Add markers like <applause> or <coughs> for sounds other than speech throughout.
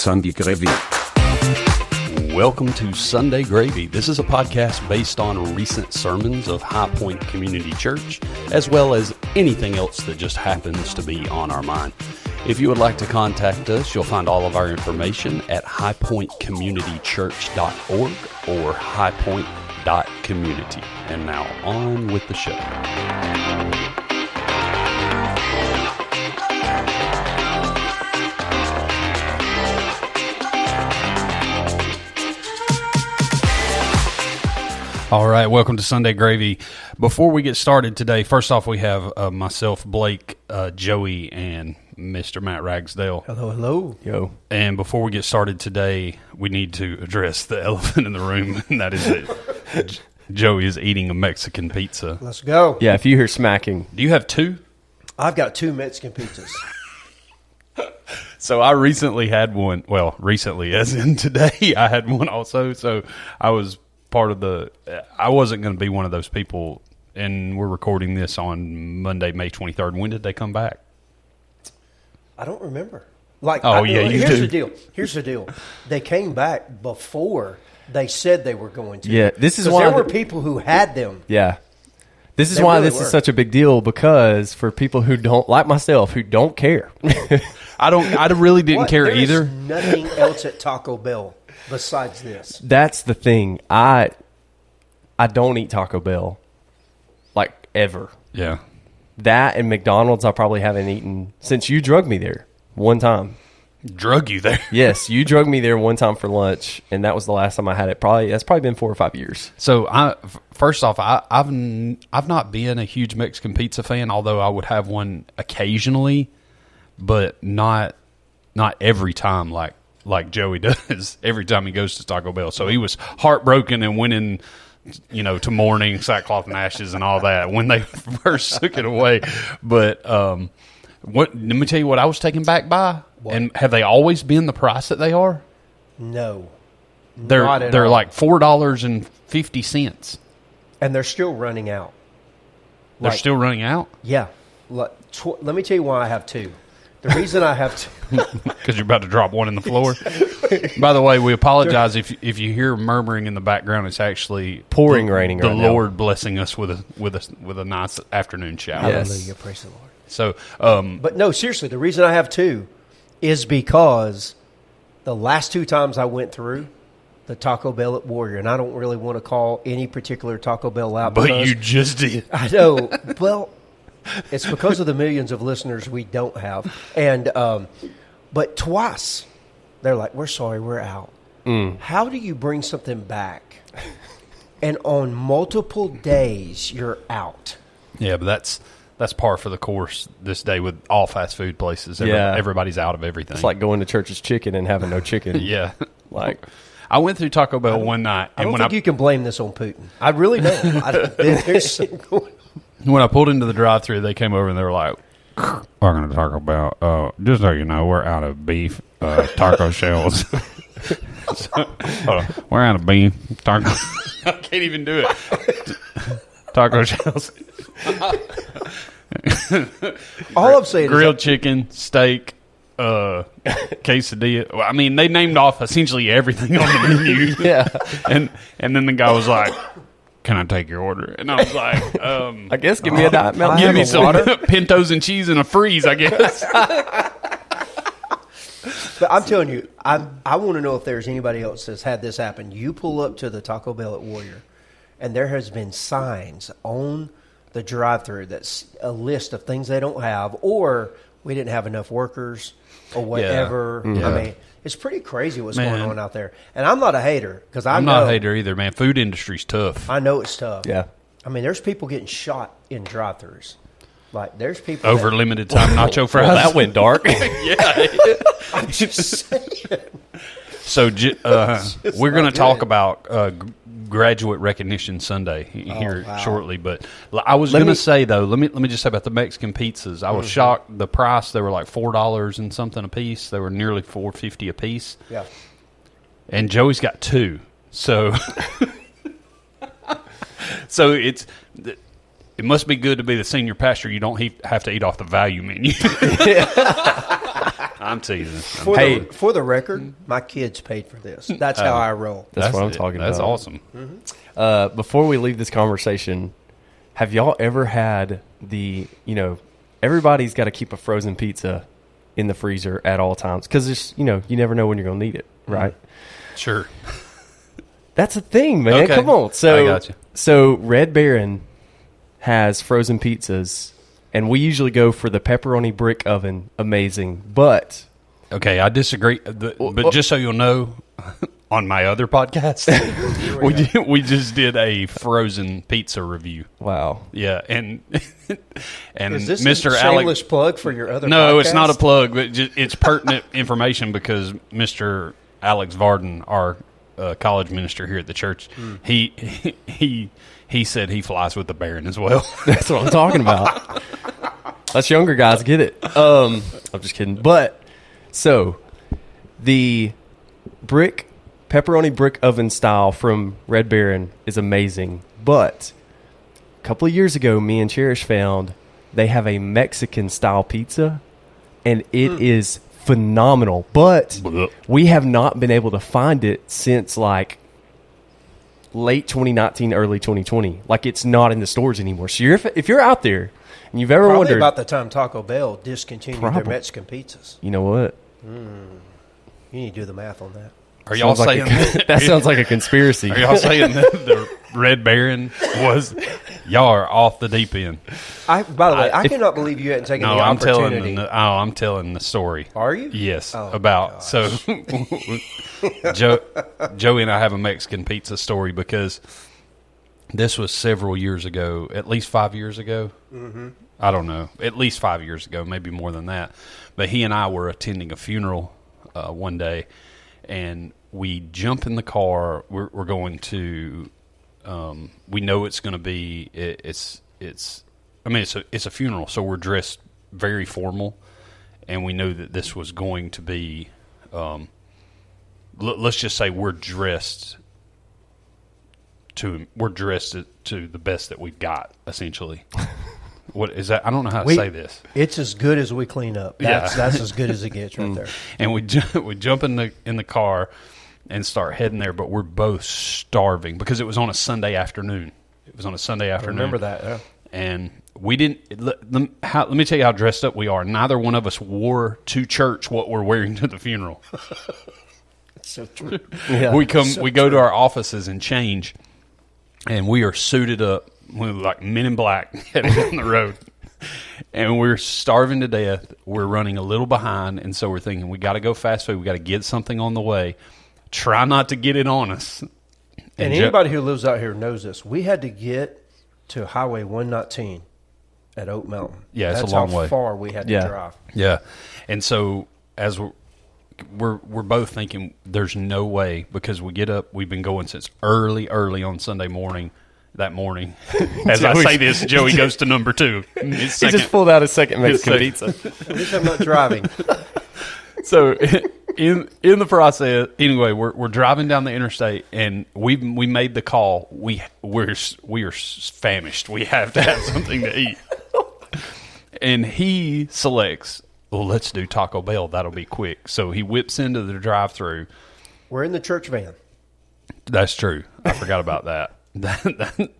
Sunday Gravy. Welcome to Sunday Gravy. This is a podcast based on recent sermons of High Point Community Church, as well as anything else that just happens to be on our mind. If you would like to contact us, you'll find all of our information at highpointcommunitychurch.org or highpoint.community. And now on with the show. All right, welcome to Sunday Gravy. Before we get started today, first off, we have uh, myself, Blake, uh, Joey, and Mr. Matt Ragsdale. Hello, hello. Yo. And before we get started today, we need to address the <laughs> elephant in the room, and that is that Joey is eating a Mexican pizza. Let's go. Yeah, if you hear smacking, Do you have two? I've got two Mexican pizzas. <laughs> So I recently had one. Well, recently, as in today, <laughs> I had one also. So I was part of the. I wasn't going to be one of those people. And we're recording this on Monday, May twenty third. When did they come back? I don't remember. Like, Oh, I- yeah, you here's do. the deal. Here's the deal. They came back before they said they were going to. Yeah, this is why there were the- people who had them. yeah. This is They why really this were. is such a big deal because for people who don't like myself who don't care. I don't. I really didn't What? care There is either. nothing else at Taco Bell besides this. That's the thing. I I don't eat Taco Bell like ever. Yeah. That and McDonald's I probably haven't eaten since you drug me there one time. Drug you there. <laughs> Yes, you drug me there one time for lunch and that was the last time I had it. Probably that's probably been 4 or 5 years. So I f- first off, I, I've I've not been a huge Mexican pizza fan, although I would have one occasionally, but not not every time like like Joey <laughs> does every time he goes to Taco Bell. So he was heartbroken and went in, you know, to mourning, sackcloth and ashes, and all that when they <laughs> first took it away. But um, what let me tell you what I was taken back by. And have they always been the price that they are? No. They're Not at they're all. like four dollars and fifty cents. And they're still running out. They're Like- still running out Yeah. Like, tw- let me tell you why I have two. The reason I have two. because <laughs> you're about to drop one in the floor. By the way, we apologize if if you hear murmuring in the background. It's actually Pouring the, raining The right now. Lord blessing us with a with a with a nice afternoon shower. Yes. Hallelujah. Praise the Lord. So, um, But no, seriously, the reason I have two is because the last two times I went through the Taco Bell at Warrior, and I don't really want to call any particular Taco Bell out. but you just did. I know. Well, it's because of the millions of listeners we don't have, and um, but twice they're like, "We're sorry, we're out." How do you bring something back, and on multiple days you're out? Yeah, but that's that's par for the course this day with all fast food places. Every, Yeah. everybody's out of everything. It's like going to church's chicken and having no <laughs> chicken. yeah. Like I went through Taco Bell one night, I don't when think I you can blame this on Putin. I really don't. I, don't- there's something going- when I pulled into the drive-through, they came over and they were like, "Welcome to Taco Bell. Uh, just so you know, we're out of beef uh, taco <laughs> shells. <laughs> so. We're out of beef taco. <laughs> I can't even do it. taco shells, all I'm saying grilled chicken, steak." Uh, quesadilla. I mean, they named off essentially everything on the menu. yeah. and and then the guy was like, "Can I take your order?" And I was like, <laughs> um, I guess give me a diet milk. Give me some water. <laughs> pintos and cheese and a freeze, I guess. <laughs> But I'm telling you, I I want to know if there's anybody else that's had this happen. You pull up to the Taco Bell at Warrior, and there has been signs on the drive-through that's a list of things they don't have, or we didn't have enough workers, or whatever. Yeah. I mean, it's pretty crazy what's Man. going on out there. And I'm not a hater because I I'm know not a hater either, man. Food industry's tough. I know it's tough. Yeah. I mean, there's people getting shot in drive-throughs. Like, there's people Over that- limited time <laughs> nacho fries. Well, that went dark. <laughs> Yeah, <laughs> I'm just saying. So <laughs> uh, we're going to talk about uh, g- graduate recognition Sunday he- here wow. shortly. But l- I was Let going to me- say though, let me let me just say about the Mexican pizzas. I was shocked. The price they were like four dollars and something a piece. They were nearly four fifty a piece. Yeah. and Joey's got two. So, <laughs> so it's it must be good to be the senior pastor. You don't he- have to eat off the value menu. <laughs> I'm I'm teasing. For, Hey. the, for the record, my kids paid for this. <laughs> That's how I roll. That's, what I'm talking about. That's about. awesome. Uh, before we leave this conversation, have y'all ever had the you know everybody's got to keep a frozen pizza in the freezer at all times because there's you know you never know when you're gonna need it, right? Sure. <laughs> That's a thing, man. Okay. Come on. So, I got you. so Red Baron has frozen pizzas, and we usually go for the pepperoni brick oven. Amazing, but Okay, I disagree. The- But just so you'll know, <laughs> on my other podcast, <laughs> <laughs> we did, we just did a frozen pizza review. wow, Yeah, and and Is this Mr. a Alex. shameless plug for your other No, it's not a plug, but just, it's pertinent information because Mr. Alex Varden, our uh, college minister here at the church, he he he said he flies with the Baron as well. <laughs> that's what I'm talking about. Us younger guys get it. Um, I'm just kidding. But so the brick pepperoni brick oven style from Red Baron is amazing. But a couple of years ago, me and Cherish found they have a Mexican style pizza, and it is phenomenal. But we have not been able to find it since like late 2019, early 2020. Like it's not in the stores anymore. So you're, if you're out there and you've ever Probably wondered, about the time Taco Bell discontinued Probably. their Mexican pizzas. you know what? Hmm. You need to do the math on that. Are y'all Sounds like saying a, <laughs> that sounds like a conspiracy. Are y'all saying that the Red Baron was y'all are off the deep end? I, by the way, I, if- cannot believe you hadn't taken No, the I'm telling opportunity. the, oh, I'm telling the story. Are you? Yes, Oh, about so <laughs> Joe, Joey and I have a Mexican pizza story because this was several years ago, at least five years ago. Mm-hmm. I don't know, at least five years ago, maybe more than that. But he and I were attending a funeral uh, one day, and we jump in the car. We're, we're going to. Um, we know it's going to be. It, it's it's. I mean, it's a it's a funeral, so we're dressed very formal, and we know that this was going to be. Um, l- let's just say we're dressed to we're dressed to, the best that we've got essentially. <laughs> what is that? I don't know how to We- say this. It's as good as we clean up. Yeah. That's, that's as good as it gets right <laughs> there. and we ju- <laughs> we jump in the in the car and start heading there, but we're both starving because it was on a Sunday afternoon. It was on a Sunday afternoon. Remember that? Yeah. and we didn't. Let, let, how, let me tell you how dressed up we are. Neither one of us wore to church what we're wearing to the funeral. <laughs> So true. Yeah. we come, we go to our offices and change, and we are suited up. We're like men in black <laughs> heading down the road, and we're starving to death. We're running a little behind, and so we're thinking we got to go fast food. We got to get something on the way. Try not to get it on us. And Jo- anybody who lives out here knows this. We had to get to Highway 119 at Oak Mountain. Yeah, it's a long how way. far we had to Yeah. drive. Yeah, and so as we're we're we're both thinking, there's no way because we get up. We've been going since early, early on Sunday morning. That morning, <laughs> as I say this, Joey <laughs> goes to number two. He just pulled out a second Mexican His pizza. At least I'm not driving. <laughs> so <laughs> in in the process, anyway, we're we're driving down the interstate, and we we made the call. We we're we are famished. We have to have something to eat. And he selects. Well, let's do Taco Bell. That'll be quick. So he whips into the drive-through. We're in the church van. That's true. I forgot about that. <laughs>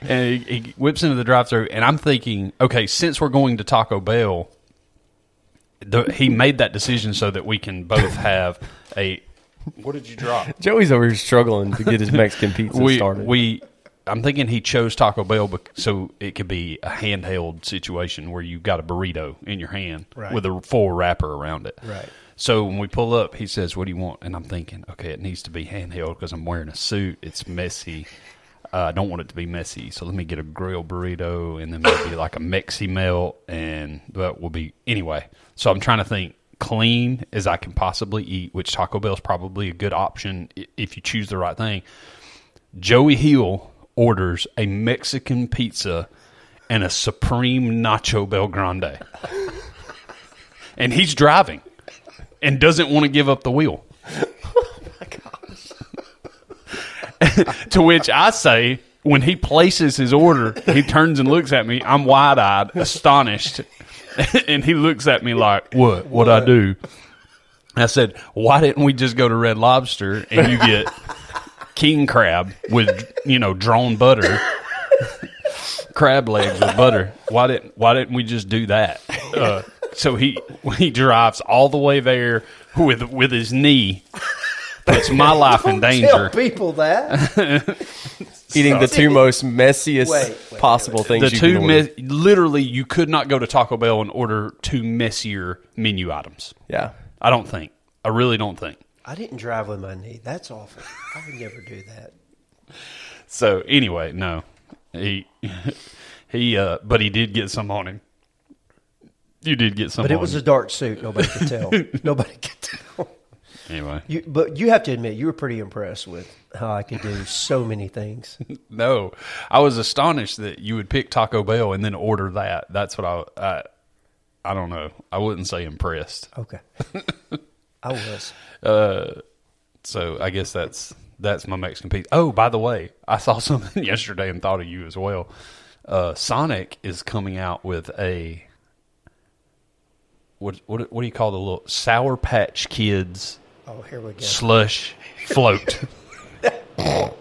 and he, he whips into the drive-through, and I'm thinking, okay, since we're going to Taco Bell, the, he made that decision so that we can both have a. What did you drop? <laughs> Joey's over here struggling to get his Mexican pizza we started. we. I'm thinking he chose Taco Bell so it could be a handheld situation where you've got a burrito in your hand Right. with a full wrapper around it. Right. So when we pull up, he says, "What do you want?" And I'm thinking, okay, it needs to be handheld because I'm wearing a suit. It's messy. Uh, I don't want it to be messy, so let me get a grilled burrito and then maybe <coughs> like a Mexi melt, and that will be anyway. So I'm trying to think clean as I can possibly eat, which Taco Bell is probably a good option if you choose the right thing. Joey Hill orders a Mexican pizza and a supreme nacho Bel Grande, <laughs> and he's driving and doesn't want to give up the wheel. <laughs> to which I say, when he places his order, he turns and looks at me. I'm wide eyed, astonished. <laughs> and he looks at me like, What? What'd I do? I said, why didn't we just go to Red Lobster and you get king crab with you know drawn butter, crab legs with butter? Why didn't Why didn't we just do that? Uh, so he he drives all the way there with with his knee, puts my <laughs> life in Don't danger. Tell people that. <laughs> Eating the two most messiest Wait, wait, possible wait. things The you two can order. me- literally, you could not go to Taco Bell and order two messier menu items. yeah. I don't think. I really don't think. I didn't drive with my knee. That's awful. I would never do that. So anyway, no, he <laughs> he, uh, but he did get some on him. You did get some, But it on was him. a dark suit. Nobody could tell. Nobody could tell. Anyway. You, but you have to admit, you were pretty impressed with how I could do so many things. <laughs> No, I was astonished that you would pick Taco Bell and then order that. That's what I, I, I don't know. I wouldn't say impressed. Okay. <laughs> I was. So I guess that's that's my Mexican piece. Oh, by the way, I saw <laughs> something yesterday and thought of you as well. Uh, Sonic is coming out with a what what what do you call the little Sour Patch Kids Oh, here we go. slush float? <laughs>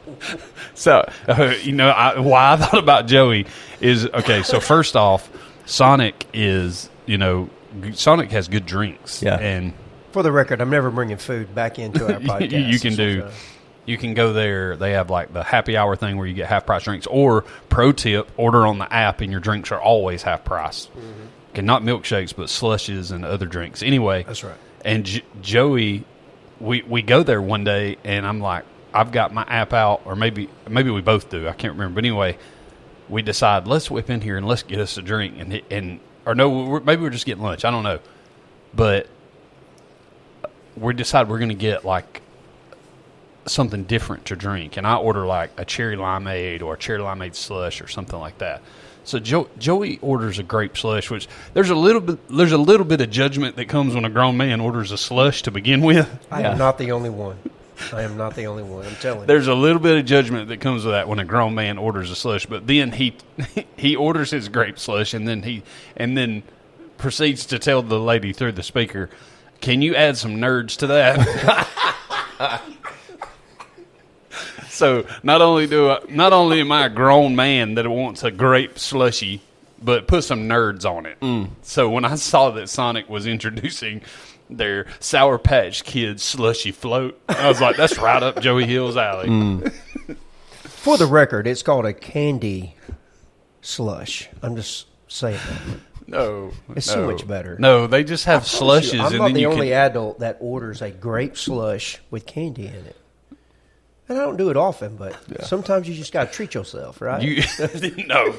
so uh, you know I, why I thought about Joey is okay. So <laughs> first off, Sonic is you know Sonic has good drinks. Yeah. and For the record, I'm never bringing food back into our <laughs> podcast. you can do what's, uh, you can go there they have like the happy hour thing where you get half price drinks or pro tip order on the app and your drinks are always half price Mm-hmm. okay not milkshakes but slushes and other drinks anyway That's right. and J- joey we we go there one day and i'm like i've got my app out or maybe maybe we both do i can't remember. But anyway we decide let's whip in here and let's get us a drink. And and or no we're, maybe we're just getting lunch i don't know. But we decide we're going to get like something different to drink, and I order like a cherry limeade or a cherry limeade slush or something like that. So jo- Joey orders a grape slush, which there's a little bit there's a little bit of judgment that comes when a grown man orders a slush to begin <laughs> with. I Yeah. am not the only one. I am not the only one. I'm telling you. There's a little bit of judgment that comes with that when a grown man orders a slush, but then he <laughs> he orders his grape slush and then he and then proceeds to tell the lady through the speaker, "Can you add some nerds to that?" <laughs> so not only do I, not only am I a grown man that wants a grape slushy, but put some nerds on it. Mm. So when I saw that Sonic was introducing their Sour Patch Kids slushy float, I was like, "That's right up Joey Hill's alley." Mm. For the record, it's called a candy slush. I'm just saying that. No, It's so much better. No, they just have Promise slushes, you, I'm and not then the you only can. adult that orders a grape slush with candy in it. And I don't do it often, but sometimes you just got to treat yourself, right? You <laughs> <laughs> no,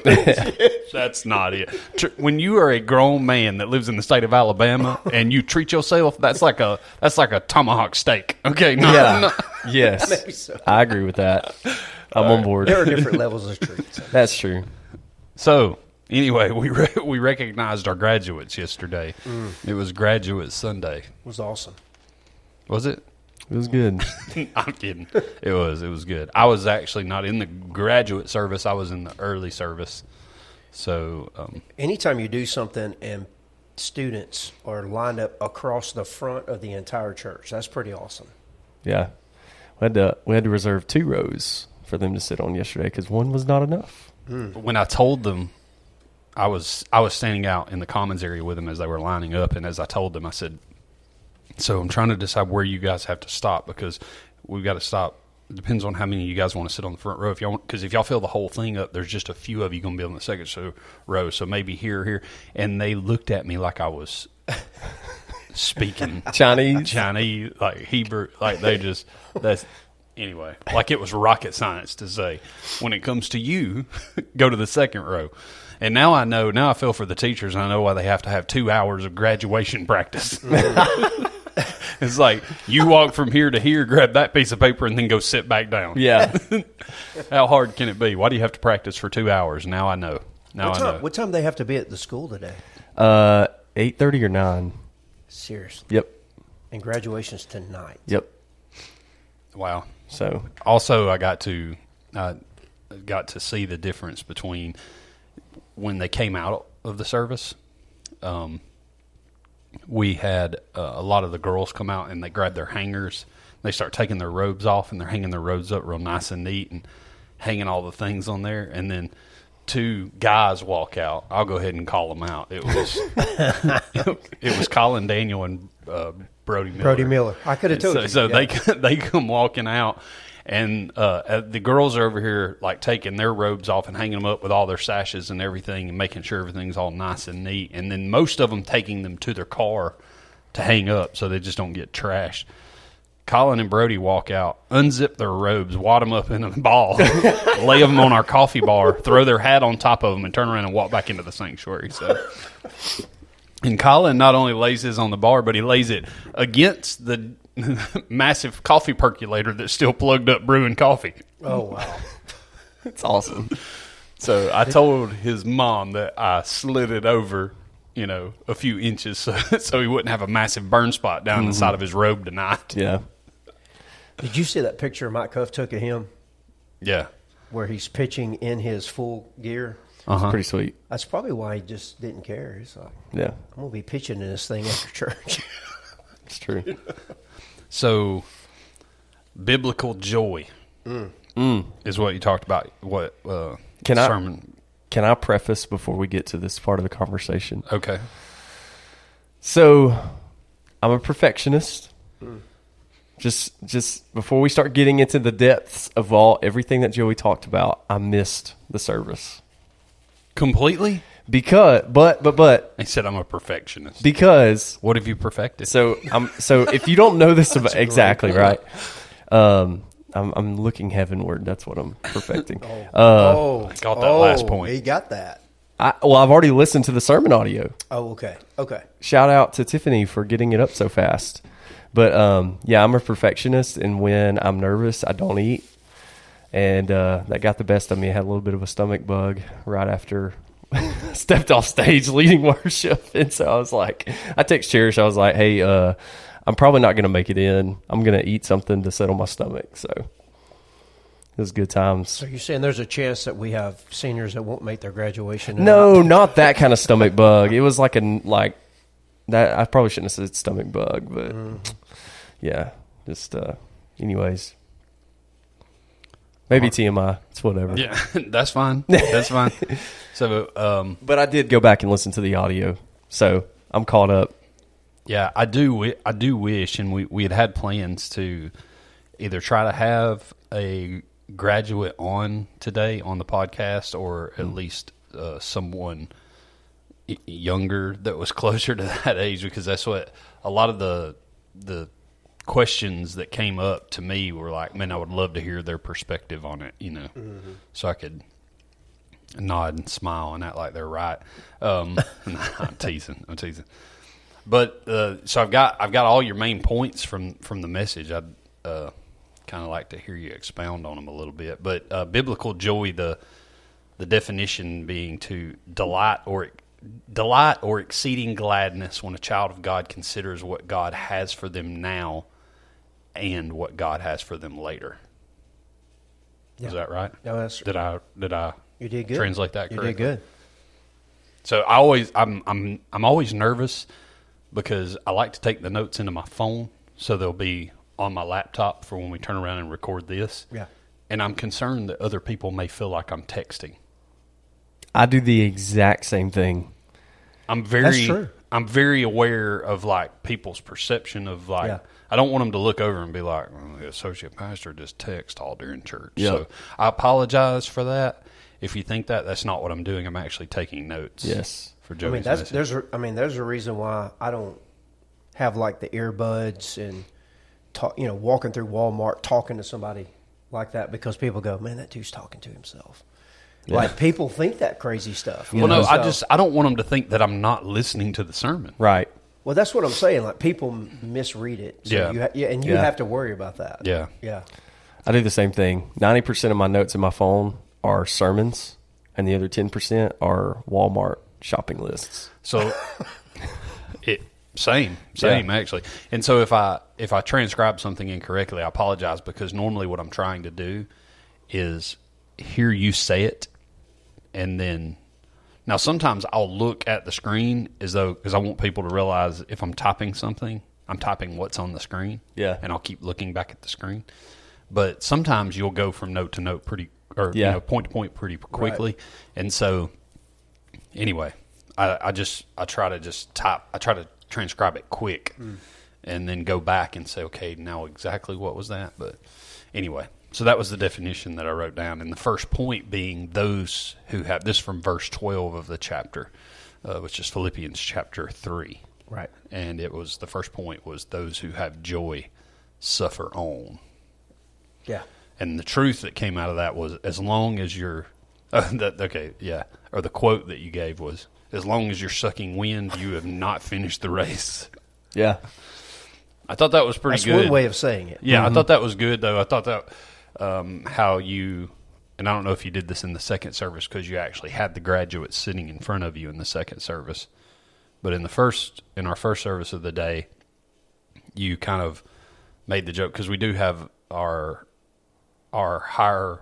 that's not it. When you are a grown man that lives in the state of Alabama and you treat yourself, that's like a that's like a tomahawk steak. Okay, no, Yeah. no. <laughs> Yes. Maybe so. I agree with that. I'm on board. there are different levels of treats. That's true. So anyway, we re- we recognized our graduates yesterday. Mm. It was Graduate Sunday, It was awesome. was it? It was good. <laughs> I'm kidding. It was. It was good. I was actually not in the graduate service. I was in the early service. So um, Anytime you do something and students are lined up across the front of the entire church, that's pretty awesome. Yeah. We had to we had to reserve two rows for them to sit on yesterday because one was not enough. when I told them, I was I was standing out in the commons area with them as they were lining up, and as I told them, I said, "So I'm trying to decide where you guys have to stop because we've got to stop." It depends on how many of you guys want to sit on the front row. If y'all because if y'all fill the whole thing up, there's just a few of you going to be on the second so, row. So maybe here, here, and they looked at me like I was <laughs> speaking Chinese. Chinese, like Hebrew, like they just that's anyway. Like it was rocket science to say, when it comes to you, <laughs> go to the second row. And now I know. Now I feel for the teachers. I know why they have to have two hours of graduation <laughs> practice. <laughs> it's like you walk from here to here, grab that piece of paper, and then go sit back down. Yeah. <laughs> How hard can it be? Why do you have to practice for two hours? Now I know. Now What I know. time, what time they have to be at the school today? Uh, eight thirty or nine. Seriously. Yep. And graduation's tonight. Yep. wow. So also I got to I got to see the difference between when they came out of the service. Um, we had uh, a lot of the girls come out and they grab their hangers. They start taking their robes off and they're hanging their robes up real nice and neat and hanging all the things on there. And then two guys walk out. I'll go ahead and call them out. It was <laughs> it was Colin Daniel and uh, Brody Miller. Brody Miller. I could have told so, you. So Yeah. they <laughs> they come walking out, and uh, uh, the girls are over here like taking their robes off and hanging them up with all their sashes and everything, and making sure everything's all nice and neat. And then most of them taking them to their car to hang up so they just don't get trashed. Colin and Brody walk out, unzip their robes, wad them up in a ball, <laughs> lay them on our coffee bar, throw their hat on top of them, and turn around and walk back into the sanctuary. So, and Colin not only lays his on the bar, but he lays it against the <laughs> massive coffee percolator that's still plugged up brewing coffee. Oh wow. <laughs> It's awesome. So I told his mom that I slid it over, you know, a few inches <laughs> so, so he wouldn't have a massive burn spot down the side of his robe tonight. Yeah. Did you see that picture Mike Cuff took of him Yeah. where he's pitching in his full gear? Uh-huh. It's pretty sweet. That's probably why he just didn't care. He's like, Yeah. I'm gonna be pitching in this thing after church. It's true. So, biblical joy is what you talked about. What uh, Can I- sermon? Can I preface before we get to this part of the conversation? Okay. So, I'm a perfectionist. Just just before we start getting into the depths of all everything that Joey talked about, I missed the service. Completely? Because but but but He said I'm a perfectionist. because what have you perfected? so I'm so if you don't know this <laughs> about exactly right, um, I'm I'm looking heavenward. That's what I'm perfecting. <laughs> Uh, oh, I got that last point. He got that. I, well, I've already listened to the sermon audio. Oh, okay, okay. Shout out to Tiffany for getting it up so fast. But um, yeah, I'm a perfectionist, and when I'm nervous, I don't eat, and uh, that got the best of me. I had a little bit of a stomach bug right after I <laughs> stepped off stage leading <laughs> worship, and so I was like, I text Cherish, I was like, hey, uh, I'm probably not going to make it in. I'm going to eat something to settle my stomach. So it was good times. So you're saying there's a chance that we have seniors that won't make their graduation? No, not- not that kind of stomach bug. It was like a like that. I probably shouldn't have said stomach bug, but yeah, just uh, anyways. Maybe TMI. It's whatever. yeah, <laughs> that's fine. <laughs> That's fine. So, um, But I did go back and listen to the audio, so I'm caught up. Yeah, I do. I do wish, and we we had had plans to either try to have a graduate on today on the podcast, or at least uh, someone younger that was <laughs> closer to that age, because that's what a lot of the the questions that came up to me were like, man, I would love to hear their perspective on it, you know, so I could nod and smile and act like they're right. Um, <laughs> I'm teasing. I'm teasing. But uh, so I've got I've got all your main points from from the message. I'd uh, kind of like to hear you expound on them a little bit. But uh, biblical joy, the the definition being to delight or delight or exceeding gladness when a child of God considers what God has for them now and what God has for them later. Yeah. Is that right? No, that's Did I did I you did good. translate that You did good. So I always I'm I'm I'm always nervous because I like to take the notes into my phone so they'll be on my laptop for when we turn around and record this. Yeah. And I'm concerned that other people may feel like I'm texting. I do the exact same thing. I'm very That's true. I'm very aware of like people's perception of like Yeah. I don't want them to look over and be like well, the associate pastor just text all during church. Yeah. So I apologize for that. If you think that, that's not what I'm doing. I'm actually taking notes. Yes. For I mean, that's message. there's a, I mean, there's a reason why I don't have like the earbuds and talk, you know, walking through Walmart talking to somebody like that because people go, man, that dude's talking to himself. Like people think that crazy stuff. you Well, no, know, I just I don't want them to think that I'm not listening to the sermon. Right. Well, that's what I'm saying. Like people misread it. So Yeah. you ha- yeah, and you Yeah. have to worry about that. Yeah. yeah. I do the same thing. Ninety percent of my notes in my phone are sermons, and the other ten percent are Walmart shopping lists. So <laughs> it same same Yeah. actually. And so if I if I transcribe something incorrectly, I apologize because normally what I'm trying to do is hear you say it and then Now, sometimes I'll look at the screen as though because I want people to realize if I'm typing something, I'm typing what's on the screen. Yeah. and I'll keep looking back at the screen. But sometimes you'll go from note to note pretty, or Yeah. you know, point to point pretty quickly, and so anyway, I, I just I try to just type. I try to transcribe it quick, mm. and then go back and say, okay, now exactly what was that? But anyway, so that was the definition that I wrote down, and the first point being those who have this from verse twelve of the chapter, uh, which is Philippians chapter three, Right. and it was the first point was those who have joy suffer on. Yeah. And the truth that came out of that was as long as you're, uh, <laughs> that, okay, yeah, or the quote that you gave was, as long as you're sucking wind, you have not finished the race. Yeah. I thought that was pretty That's good. one way of saying it. Yeah, I thought that was good though. I thought that um, how you, and I don't know if you did this in the second service because you actually had the graduates sitting in front of you in the second service, but in the first, in our first service of the day, you kind of made the joke because we do have our our higher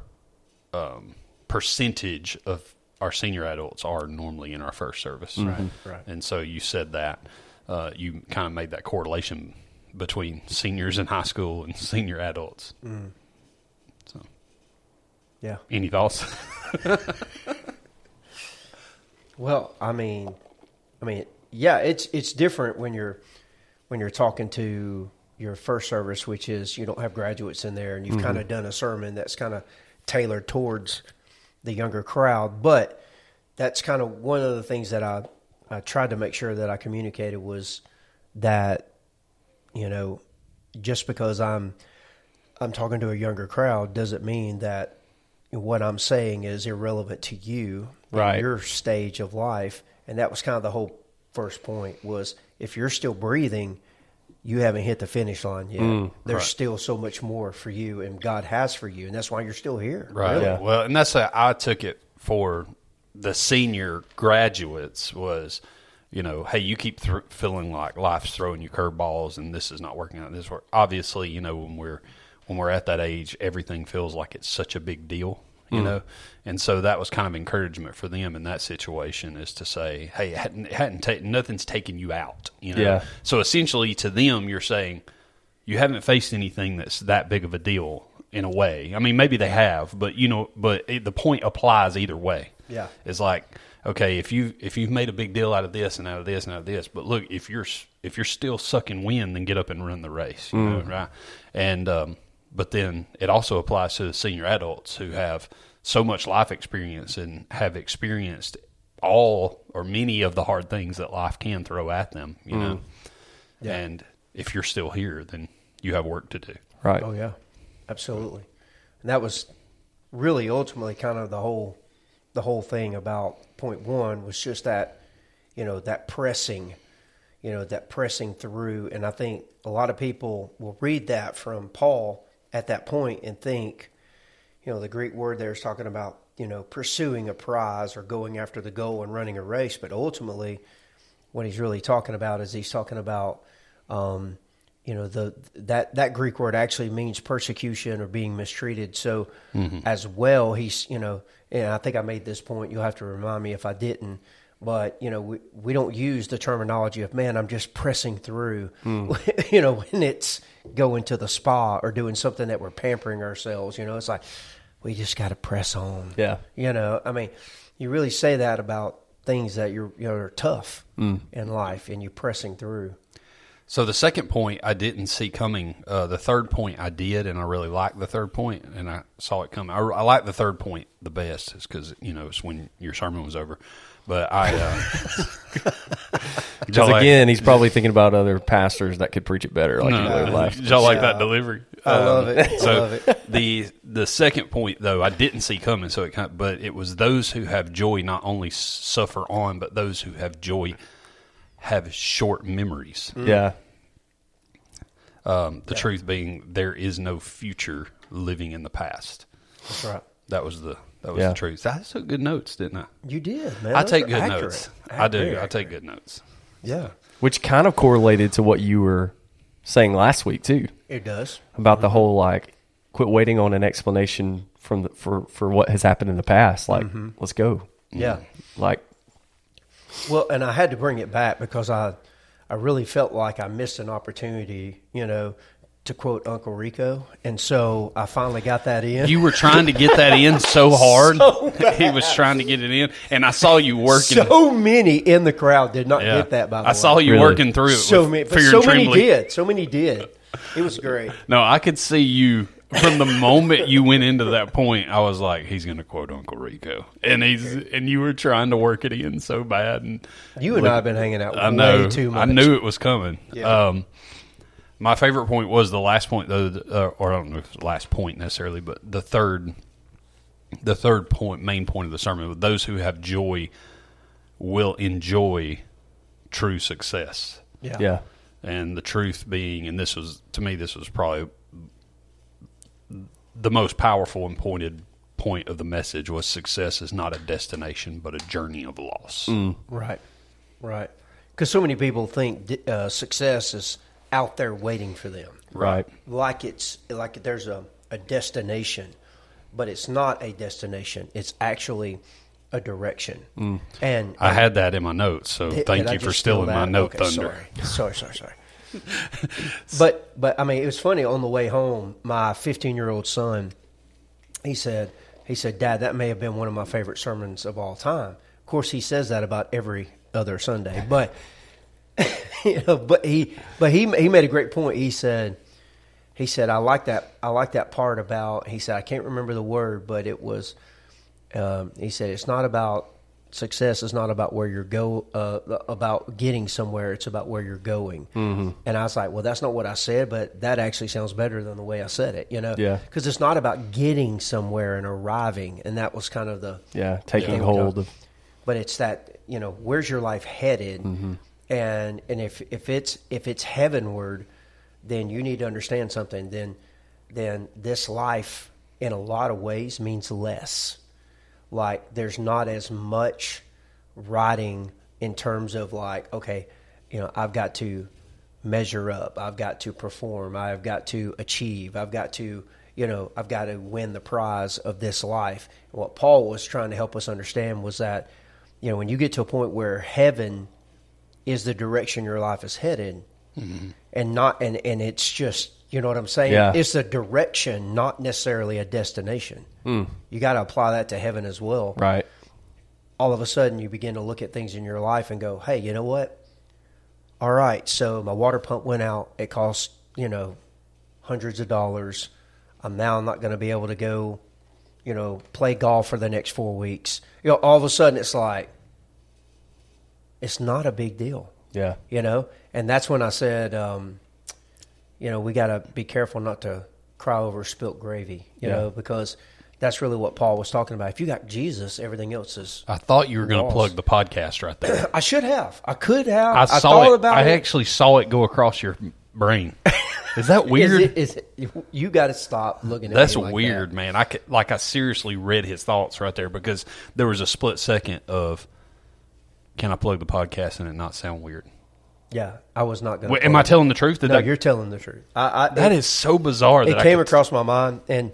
um, percentage of our senior adults are normally in our first service, right? right. And so you said that uh, you kind of made that correlation between seniors in high school and <laughs> senior adults. So, Yeah. any thoughts? <laughs> Well, I mean, I mean, yeah, it's it's different when you're when you're talking to your first service, which is you don't have graduates in there, and you've kind of mm-hmm. done a sermon that's kind of tailored towards the younger crowd. But that's kind of one of the things that I I tried to make sure that I communicated was that you know just because I'm I'm talking to a younger crowd doesn't mean that what I'm saying is irrelevant to you, Right. Your stage of life, and that was kind of the whole first point was if you're still breathing, you haven't hit the finish line yet. Mm, There's right. still so much more for you, and God has for you, and that's why you're still here. Right. really. Yeah. Well, and that's how I took it for the senior graduates was, you know, hey, you keep th- feeling like life's throwing you curveballs and this is not working out. This work. Obviously, you know, when we're when we're at that age, everything feels like it's such a big deal. You know, and so that was kind of encouragement for them in that situation is to say, "Hey, it hadn't, hadn't ta- nothing's taken you out." You know, Yeah. so essentially to them, you're saying, you haven't faced anything that's that big of a deal in a way. I mean, maybe they have, but you know, but it, the point applies either way. Yeah. it's like okay, if you if you've made a big deal out of this and out of this and out of this, but look, if you're if you're still sucking wind, then get up and run the race, you know, right? And um, but then it also applies to the senior adults who have so much life experience and have experienced all or many of the hard things that life can throw at them, you mm. know. Yeah. And if you're still here, then you have work to do. Right. Oh yeah, absolutely. And that was really ultimately kind of the whole the whole thing about point one was just that you know that pressing, you know that pressing through. And I think a lot of people will read that from Paul at that point and think, you know, the Greek word there is talking about you know pursuing a prize or going after the goal and running a race, but ultimately what he's really talking about is he's talking about um, you know the that that Greek word actually means persecution or being mistreated. So as well, he's you know, and I think I made this point. You'll have to remind me if I didn't. But you know, we we don't use the terminology of man. I'm just pressing through. <laughs> you know, when it's going to the spa or doing something that we're pampering ourselves. You know, it's like we just got to press on. Yeah. You know, I mean, you really say that about things that you're you know are tough in life, and you're pressing through. So the second point I didn't see coming. Uh, the third point I did, and I really liked the third point, and I saw it coming. I, I like the third point the best, is because you know it's when your sermon was over. But I, uh, Because again, he's probably thinking about other pastors that could preach it better, like you No, would left. Did y'all like that delivery? I love it. So love it. the the second point though I didn't see coming, so it kind of, but it was those who have joy not only suffer on, but those who have joy have short memories. Yeah. Um, the truth being, there is no future living in the past. That's right. That was the that was Yeah. the truth. I took good notes, didn't I? You did, man. I Those take are good accurate. notes. Ac- I do. very I accurate. take good notes. Yeah, Which kind of correlated to what you were saying last week too, it does. about the mm-hmm. whole like quit waiting on an explanation from the, for for what has happened in the past. Like, mm-hmm. let's go. Yeah, Like, Well, and I had to bring it back because I, I really felt like I missed an opportunity, you know, to quote Uncle Rico, and so I finally got that in. You were trying to get that in so <laughs> hard. <laughs> he was trying to get it in, and I saw you working. so many in the crowd did not Yeah. get that. By the I way, I saw you Really? working through it. so with many, but so many trembling. did. So many did. It was great. <laughs> No, I could see you from the moment you went into that point. I was like, he's going to quote Uncle Rico, and he's and you were trying to work it in so bad. And You and I have been hanging out I way know, too much. I knew it was coming. Yeah. Um, my favorite point was the last point, though, uh, or I don't know if it's the last point necessarily, but the third, the third point, main point of the sermon: those who have joy will enjoy true success. Yeah. Yeah. and the truth being, and this was to me, this was probably the most powerful and pointed point of the message was success is not a destination but a journey of loss. Right. Right. Because so many people think uh, success is out there waiting for them. Right. like it's like there's a, a destination, but it's not a destination. It's actually a direction. Mm. And I had that in my notes, so thank you for stealing my note Okay, thunder. Sorry, sorry, sorry. sorry. <laughs> but but I mean, it was funny on the way home. My 15 year old son, he said he said, Dad, that may have been one of my favorite sermons of all time. Of course, he says that about every other Sunday, but <laughs> you know, but he but he he made a great point. He said he said I like that I like that part about he said I can't remember the word, but it was um, he said it's not about success is not about where you're go uh, about getting somewhere it's about where you're going mm-hmm. and i was like well that's not what i said but that actually sounds better than the way i said it you know Yeah. because it's not about getting somewhere and arriving and that was kind of the Yeah. Taking hold of. but it's that you know where's your life headed and and if if it's if it's heavenward then you need to understand something. Then then this life in a lot of ways means less. Like there's not as much writing in terms of like okay you know i've got to measure up. I've got to perform. I've got to achieve. I've got to you know i've got to win the prize of this life. What paul was trying to help us understand was that you know when you get to a point where heaven is the direction your life is headed mm-hmm. and not and and it's just you know what i'm saying Yeah. it's a direction not necessarily a destination hmm. you got to apply that to heaven as well Right. all of a sudden you begin to look at things in your life and go, hey, you know what? All right, so my water pump went out. It cost, you know, hundreds of dollars. I'm now not going to be able to go, you know, play golf for the next four weeks. You know, all of a sudden it's like, it's not a big deal Yeah. you know and that's when i said um, you know we got to be careful not to cry over spilt gravy you Yeah. know because that's really what paul was talking about if you got jesus everything else is I thought you were going to plug the podcast right there. <clears throat> i should have i could have I i, saw it. I it actually saw it go across your brain. <laughs> Is that weird? it, is it, you got to stop looking at That's like weird, that. man. I could, like I seriously read his thoughts right there because there was a split second of can I plug the podcast and it not sound weird? yeah i was not going Wait, am I telling the truth? Did no that, you're telling the truth I, I, that is so bizarre. That it came across my mind and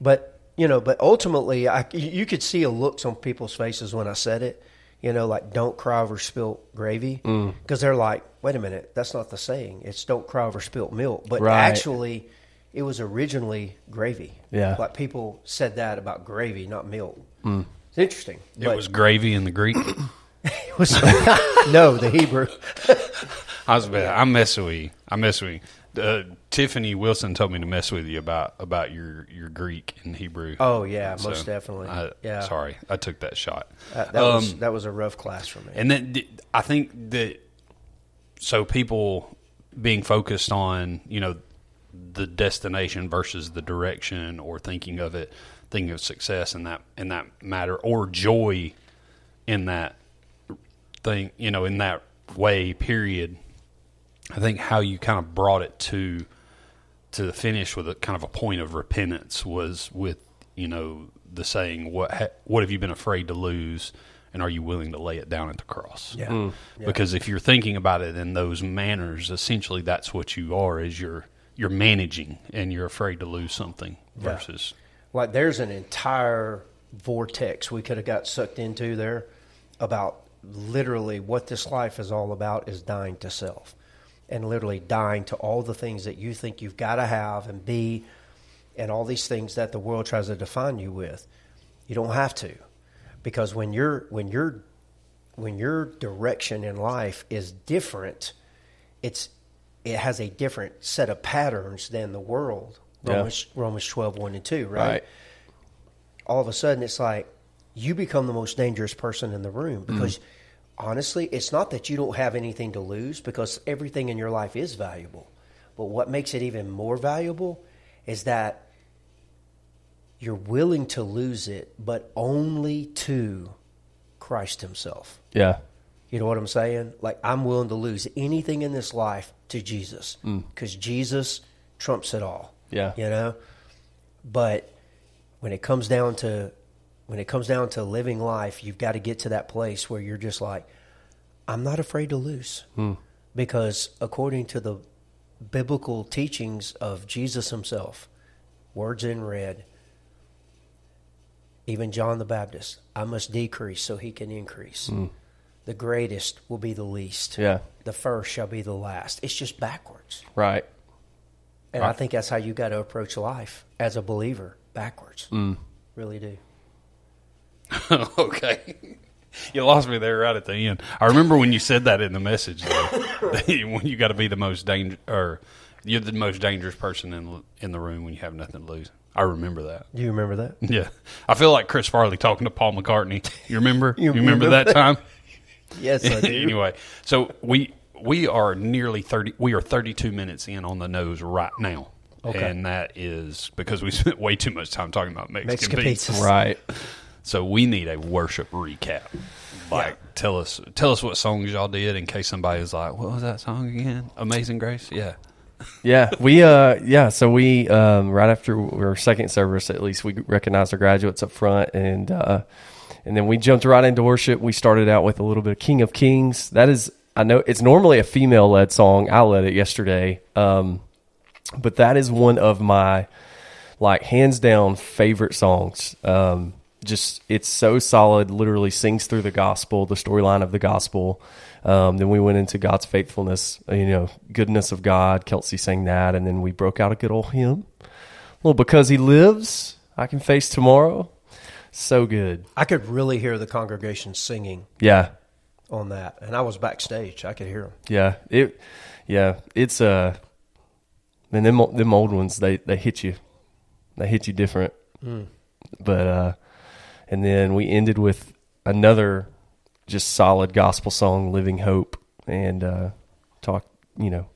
but you know but ultimately i you could see a looks on people's faces when i said it you know like don't cry over spilt gravy Mm. because they're like wait a minute that's not the saying it's don't cry over spilt milk but Right. actually it was originally gravy Yeah. like people said that about gravy not milk it's interesting It was gravy in the Greek. <laughs> was <laughs> no the hebrew <laughs> I was, bad. I'm messing with you. I'm messing with you. Uh, Tiffany Wilson told me to mess with you about about your, your Greek and Hebrew. oh yeah So, most definitely I- yeah Sorry, I took that shot. that, that was Um, that was a rough class for me And then I think that so people being focused on you know the destination versus the direction, or thinking of it, thinking of success in that in that matter, or joy in that thing, you know, in that way. Period. I think how you kind of brought it to to the finish with a kind of a point of repentance was with you know the saying what ha- what have you been afraid to lose and are you willing to lay it down at the cross Yeah. Mm. Yeah. because if you're thinking about it in those manners essentially that's what you are is you're you're managing and you're afraid to lose something Yeah. versus like there's an entire vortex we could have got sucked into there about literally what this life is all about is dying to self and literally dying to all the things that you think you've got to have and be and all these things that the world tries to define you with. You don't have to. Because when you're when you're when your direction in life is different, it's it has a different set of patterns than the world. Yeah. Romans Romans 12, 1 and 2, right? Right. all of a sudden it's like you become the most dangerous person in the room because mm. Honestly, it's not that you don't have anything to lose because everything in your life is valuable. But what makes it even more valuable is that you're willing to lose it, but only to Christ Himself. Yeah. You know what I'm saying? Like I'm willing to lose anything in this life to Jesus mm. because Jesus trumps it all. Yeah. You know, but when it comes down to when it comes down to living life, you've got to get to that place where you're just like, I'm not afraid to lose because according to the biblical teachings of Jesus Himself, words in red. Even John the Baptist, I must decrease so he can increase. The greatest will be the least. Yeah. The first shall be the last. It's just backwards. Right. And I think that's how you got to approach life as a believer, backwards. Mm. Really do. <laughs> okay. You lost me there right at the end. I remember when you said that in the message, though, <laughs> when you got to be the most danger, or you're the most dangerous person in in the room when you have nothing to lose. I remember that. You remember that? <laughs> Yeah, I feel like Chris Farley talking to Paul McCartney. You remember? You you remember, remember that time? Yes, I do. anyway, so we we are nearly thirty. We are thirty two minutes in on the nose right now, Okay. and that is because we spent way too much time talking about Mexican, Mexican pizza. pizzas. Right. So we need a worship recap. Like, tell us tell us what songs y'all did in case somebody's like, "What was that song again?" Amazing Grace. Yeah. Yeah, we uh yeah, so we um right after our second service at least we recognized our graduates up front and uh and then we jumped right into worship. We started out with a little bit of King of Kings. That is I know it's normally a female led song. I led it yesterday. Um but that is one of my like hands down favorite songs. Um, just it's so solid. Literally sings through the gospel, the storyline of the gospel. Um, then we went into God's faithfulness, you know, goodness of God. Kelsey sang that, and then we broke out a good old hymn. Well, because He lives, I can face tomorrow. So good. I could really hear the congregation singing Yeah, on that, and I was backstage. I could hear them. yeah. It, yeah. It's uh, man, them them old ones they they hit you, they hit you different. But uh, and then we ended with another just solid gospel song, "Living Hope," and uh, talk. You know,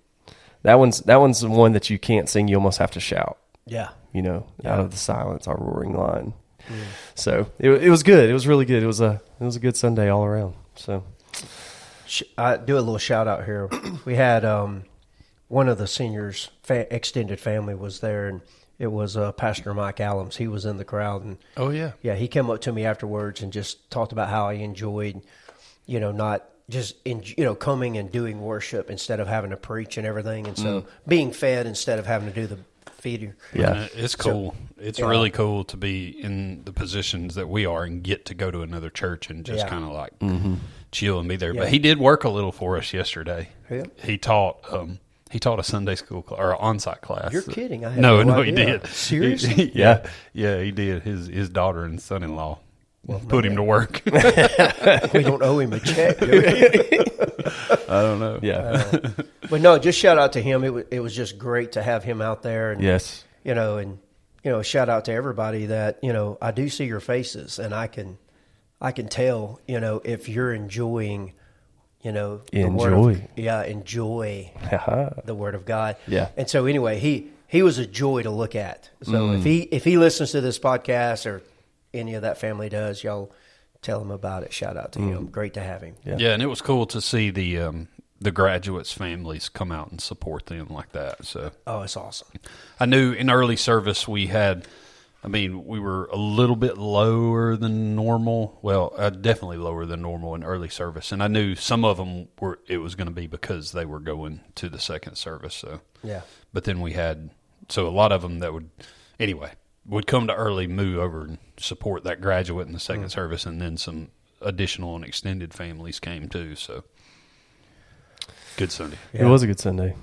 that one's that one's the one that you can't sing; you almost have to shout. Yeah. You know, out of the silence, our roaring line. So it, it was good. It was really good. It was a it was a good Sunday all around. So I do a little shout out here. We had um, one of the seniors' fa- extended family was there, and it was uh, Pastor Mike Allums. He was in the crowd, and Oh yeah. yeah, he came up to me afterwards and just talked about how he enjoyed, you know, not just in, you know coming and doing worship instead of having to preach and everything, and so being fed instead of having to do the feeding. yeah, Uh, It's cool. it's Yeah. really cool to be in the positions that we are and get to go to another church and just Yeah. kind of like chill and be there. Yeah. But he did work a little for us yesterday. Yeah. He taught um he taught a Sunday school cl- or on-site class. You're kidding. I had no, no <laughs> no, he did. Seriously? <laughs> He- yeah, yeah, he did. His his daughter and son-in-law well, put him to work. <laughs> we don't owe him a check. do we? I don't know. yeah, uh, but no, just shout out to him. It was, it was just great to have him out there, and yes, you know, and you know, shout out to everybody that you know. I do see your faces, and I can, I can tell, you know, if you're enjoying, you know, the word of- Enjoy. yeah, enjoy the word of God. Yeah. And so anyway, he he was a joy to look at. So if he if he listens to this podcast or any of that family does, y'all tell him about it. Shout out to him. Great to have him. Yeah. Yeah, and it was cool to see the um, the graduates' families come out and support them like that. So Oh, it's awesome. I knew in early service we had, I mean, we were a little bit lower than normal. Well, uh, definitely lower than normal in early service, and I knew some of them were. It was going to be because they were going to the second service. So Yeah. but then we had so a lot of them that would anyway would come to early, move over and support that graduate in the second service, and then some additional and extended families came too. So good Sunday. It was a good Sunday.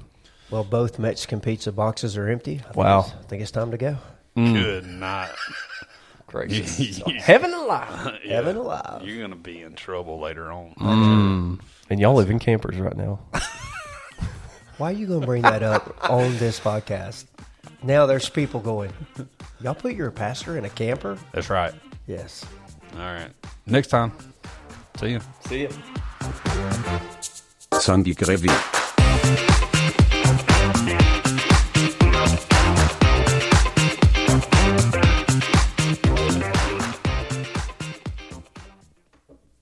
Well, both Mexican pizza boxes are empty. I Wow. it's- I think it's time to go. Mm. Good night. <laughs> Gracious. <laughs> Heaven alive. <laughs> Heaven alive. You're gonna be in trouble later on. Mm. And y'all live in campers right now. Why are you going to bring that up on this podcast? Now there's people going, y'all put your pastor in a camper? That's right. Yes. All right. Next time. See you. See ya. Sandy Grevi.